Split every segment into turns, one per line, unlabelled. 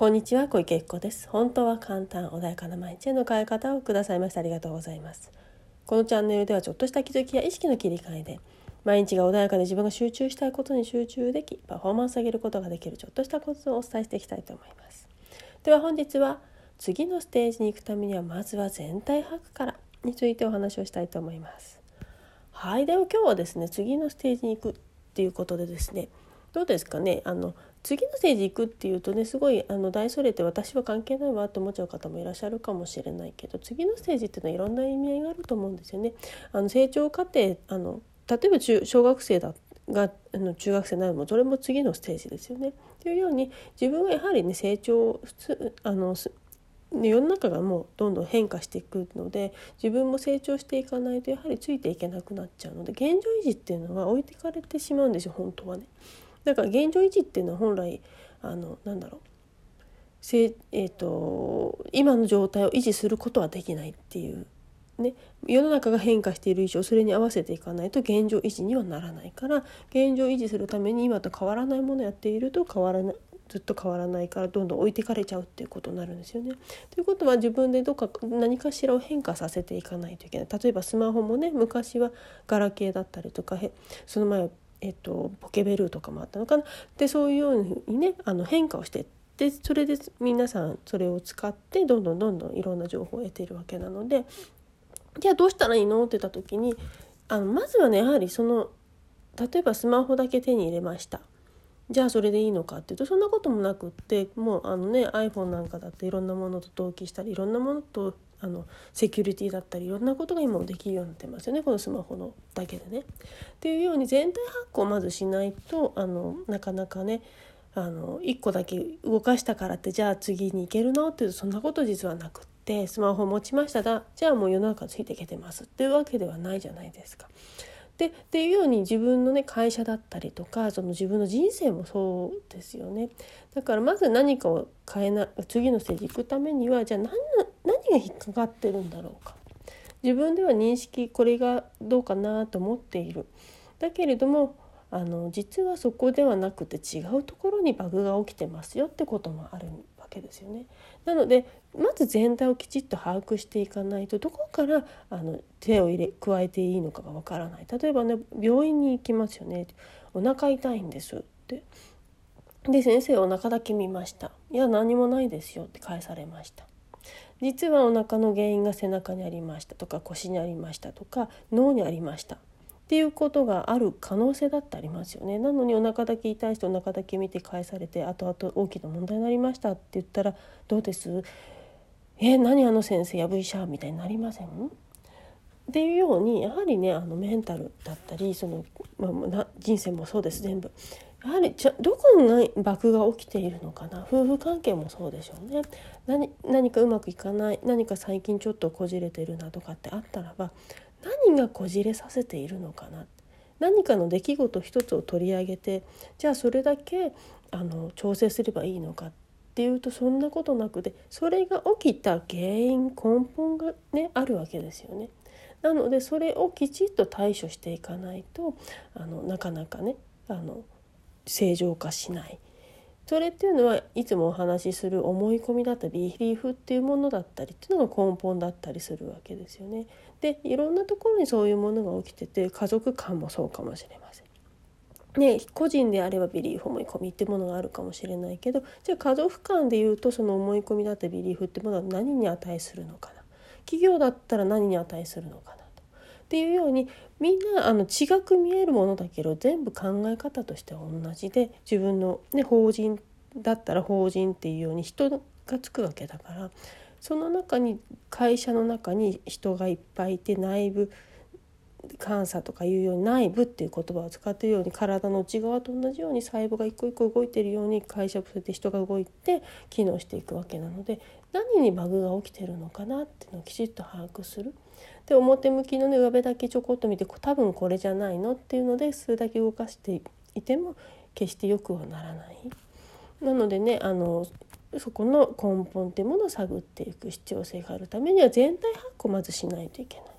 こんにちは小池子です。本当は簡単穏やかな毎日への変え方をくださいましてありがとうございます。このチャンネルではちょっとした気づきや意識の切り替えで毎日が穏やかで自分が集中したいことに集中できパフォーマンス上げることができるちょっとしたコツをお伝えしていきたいと思います。では本日は次のステージに行くためにはまずは全体把握からについてお話をしたいと思います。はいでは今日はですね次のステージに行くっていうことでですねどうですかね？あの次のステージ行くっていうとねすごいあの大それて私は関係ないわと思っちゃう方もいらっしゃるかもしれないけど次のステージっていうのはいろんな意味合いがあると思うんですよね。あの成長過程あの例えば中小学生だがあの中学生になるもそれも次のステージですよね。というように自分はやはりね成長普通あの世の中がもうどんどん変化していくので自分も成長していかないとやはりついていけなくなっちゃうので現状維持っていうのは置いていかれてしまうんですよ本当はね。だから現状維持っていうのは本来あのなんだろう。せ、えーと、今の状態を維持することはできないっていう、ね、世の中が変化している以上それに合わせていかないと現状維持にはならないから現状維持するために今と変わらないものをやっていると変わらないずっと変わらないからどんどん置いてかれちゃうっていうことになるんですよね。ということは自分でどっか何かしらを変化させていかないといけない。例えばスマホもね昔はガラケーだったりとかその前はえっと、ポケベルとかもあったのかな？でそういうようにねあの変化をしてでそれで皆さんそれを使ってどんどんどんどんいろんな情報を得ているわけなのでじゃあどうしたらいいの？って言った時にあのまずはねやはりその例えばスマホだけ手に入れました。じゃあそれでいいのかっていうとそんなこともなくってもうあのね iPhone なんかだっていろんなものと同期したりいろんなものとあのセキュリティだったりいろんなことが今もできるようになってますよねこのスマホのだけでね。っていうように全体発行をまずしないとあのなかなかねあの1個だけ動かしたからってじゃあ次に行けるのっていうとそんなこと実はなくってスマホ持ちましただじゃあもう世の中ついていけてますっていうわけではないじゃないですか。でっていうように自分のね会社だったりとかその自分の人生もそうですよねだからまず何かを変えな次のステージ行くためにはじゃあ何が引っかかってるんだろうか。自分では認識これがどうかなと思っている。だけれどもあの実はそこではなくて違うところにバグが起きてますよってこともあるわけですよね。なのでまず全体をきちっと把握していかないとどこからあの手を入れ加えていいのかがわからない。例えばね病院に行きますよね。お腹痛いんですって。で先生お腹だけ見ました。いや何もないですよって返されました。実はお腹の原因が背中にありましたとか腰にありましたとか脳にありました。っていうことがある可能性だってありますよね。なのにお腹だけ痛い人お腹だけ見て返されて後々大きな問題になりましたって言ったらどうです？え何あの先生やぶ医者みたいになりません？っていうようにやはりねあのメンタルだったりその、まあ、人生もそうです全部。やはりじゃどこに爆が起きているのかな？夫婦関係もそうでしょうね。何何かうまくいかない何か最近ちょっとこじれてるなとかってあったらば何がこじれさせているのかな？何かの出来事一つを取り上げてじゃあそれだけあの調整すればいいのかっていうとそんなことなくてそれが起きた原因根本がねあるわけですよね。なのでそれをきちっと対処していかないとあのなかなかねあの正常化しない。それっていうのはいつもお話しする思い込みだったりビリーフっていうものだったりっていうのが根本だったりするわけですよね。でいろんなところにそういうものが起きてて家族間もそうかもしれません。ね、個人であればビリーフ思い込みってものがあるかもしれないけどじゃあ家族間でいうとその思い込みだったビリーフってものは何に値するのかな企業だったら何に値するのかな。っていうようにみんなあの違く見えるものだけど全部考え方としては同じで自分の、ね、法人だったら法人っていうように人がつくわけだからその中に会社の中に人がいっぱいいて内部監査とかいうように内部っていう言葉を使ってるように体の内側と同じように細胞が一個一個動いてるように会社それで人が動いて機能していくわけなので何にバグが起きてるのかなっていうのをきちっと把握する。で表向きのね上辺だけちょこっと見て多分これじゃないのっていうので数だけ動かしていても決してよくはならない。なのでねあのそこの根本っていうものを探っていく必要性があるためには全体把握をまずしないといけない。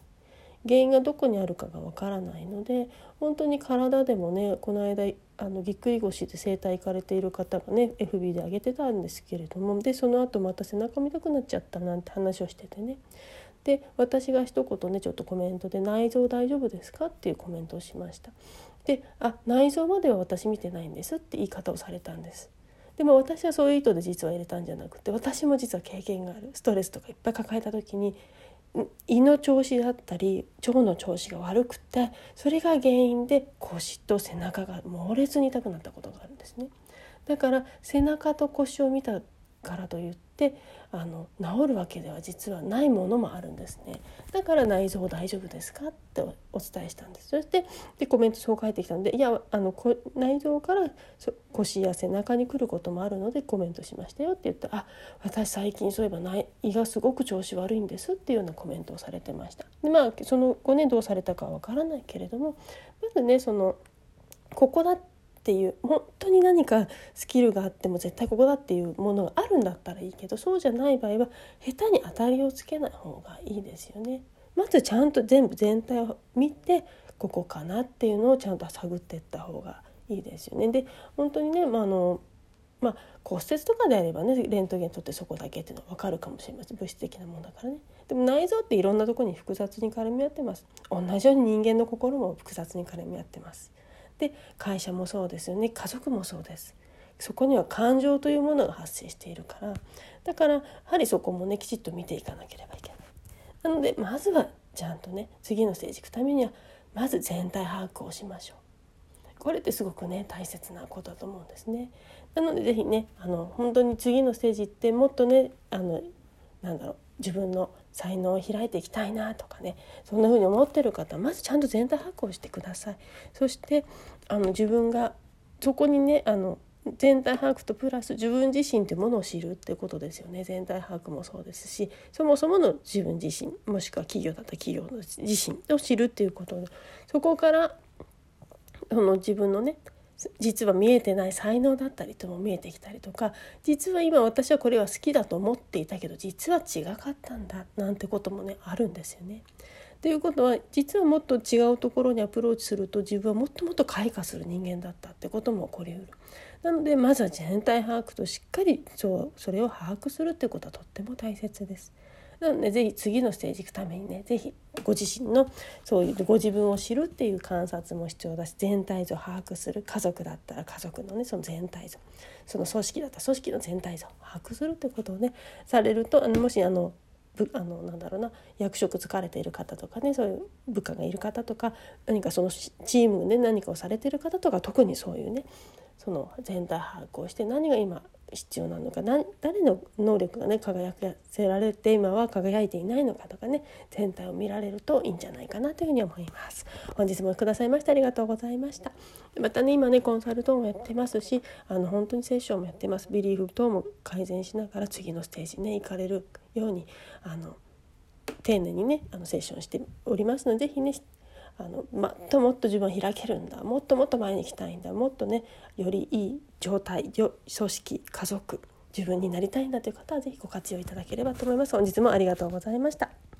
原因がどこにあるかがわからないので本当に体でもねこの間あのぎっくり腰で整体行かれている方がね FB で上げてたんですけれどもでその後また背中見たくなっちゃったなんて話をしててねで私が一言ねちょっとコメントで「内臓大丈夫ですか?」っていうコメントをしました。で「あ内臓までは私見てないんです」って言い方をされたんです。でも私はそういう意図で実は入れたんじゃなくて私も実は経験があるストレスとかいっぱい抱えた時に胃の調子だったり腸の調子が悪くてそれが原因で腰と背中が猛烈に痛くなったことがあるんですね。だから背中と腰を見たからといってあの治るわけでは実はないものもあるんですね。だから内臓大丈夫ですか？ってお伝えしたんです。そしてでコメントそう返ってきたんでいやあの内臓から腰や背中に来ることもあるのでコメントしましたよって言ったら「あ私最近そういえば内胃がすごく調子悪いんです」っていうようなコメントをされてました。でまあその後ねどうされたかは分からないけれどもまずねそのここだっていう本当に何かスキルがあっても絶対ここだっていうものがあるんだったらいいけどそうじゃない場合は下手に当たりをつけない方がいいですよね。まずちゃんと全部全体を見てここかなっていうのをちゃんと探っていった方がいいですよね。で本当にね、まあ、のまあ、骨折とかであればねレントゲン取ってそこだけっていうのは分かるかもしれません物質的なものだからねでも内臓っていろんなとこに複雑に絡み合ってます同じように人間の心も複雑に絡み合ってますで会社もそうですよね。家族もそうです。そこには感情というものが発生しているから。だからやはりそこもねきちっと見ていかなければいけない。なのでまずはちゃんとね次のステージ行くためにはまず全体把握をしましょう。これってすごくね大切なことだと思うんですね。なので是非ねあの本当に次のステージってもっとねあのなんだろう自分の才能を開いていきたいなとかねそんな風に思ってる方はまずちゃんと全体把握をしてください。そしてあの自分がそこにねあの全体把握とプラス自分自身というものを知るってことですよね全体把握もそうですしそもそもの自分自身もしくは企業だったら企業の自身を知るっていうことそこからその自分のね実は見えてない才能だったりとも見えてきたりとか実は今私はこれは好きだと思っていたけど実は違かったんだなんてこともねあるんですよね。ということは実はもっと違うところにアプローチすると自分はもっともっと開花する人間だったってことも起こりうる。なのでまずは全体把握としっかりそうそれを把握するってことはとっても大切です。なのでぜひ次のステージ行くためにねぜひご自身のそういうご自分を知るっていう観察も必要だし全体像を把握する。家族だったら家族のねその全体像。その組織だったら組織の全体像を把握するってことをねされるとあのもしあのあのなんだろうな役職疲れている方とかねそういう部下がいる方とか何かそのチームで何かをされている方とか特にそういうねその全体把握をして何が今必要なのか誰の能力がね輝かせられて今は輝いていないのかとかね全体を見られるといいんじゃないかなというふうに思います。本日もくださいましてありがとうございました。またね今ねコンサルトもやってますしあの本当にセッションもやってます。ビリーフ等も改善しながら次のステージね行かれるようにあの丁寧にねあのセッションしておりますので是非ねあのもっともっと自分を開けるんだもっともっと前に行きたいんだもっとねよりいい状態よ組織家族自分になりたいんだという方は是非ご活用いただければと思います。本日もありがとうございました。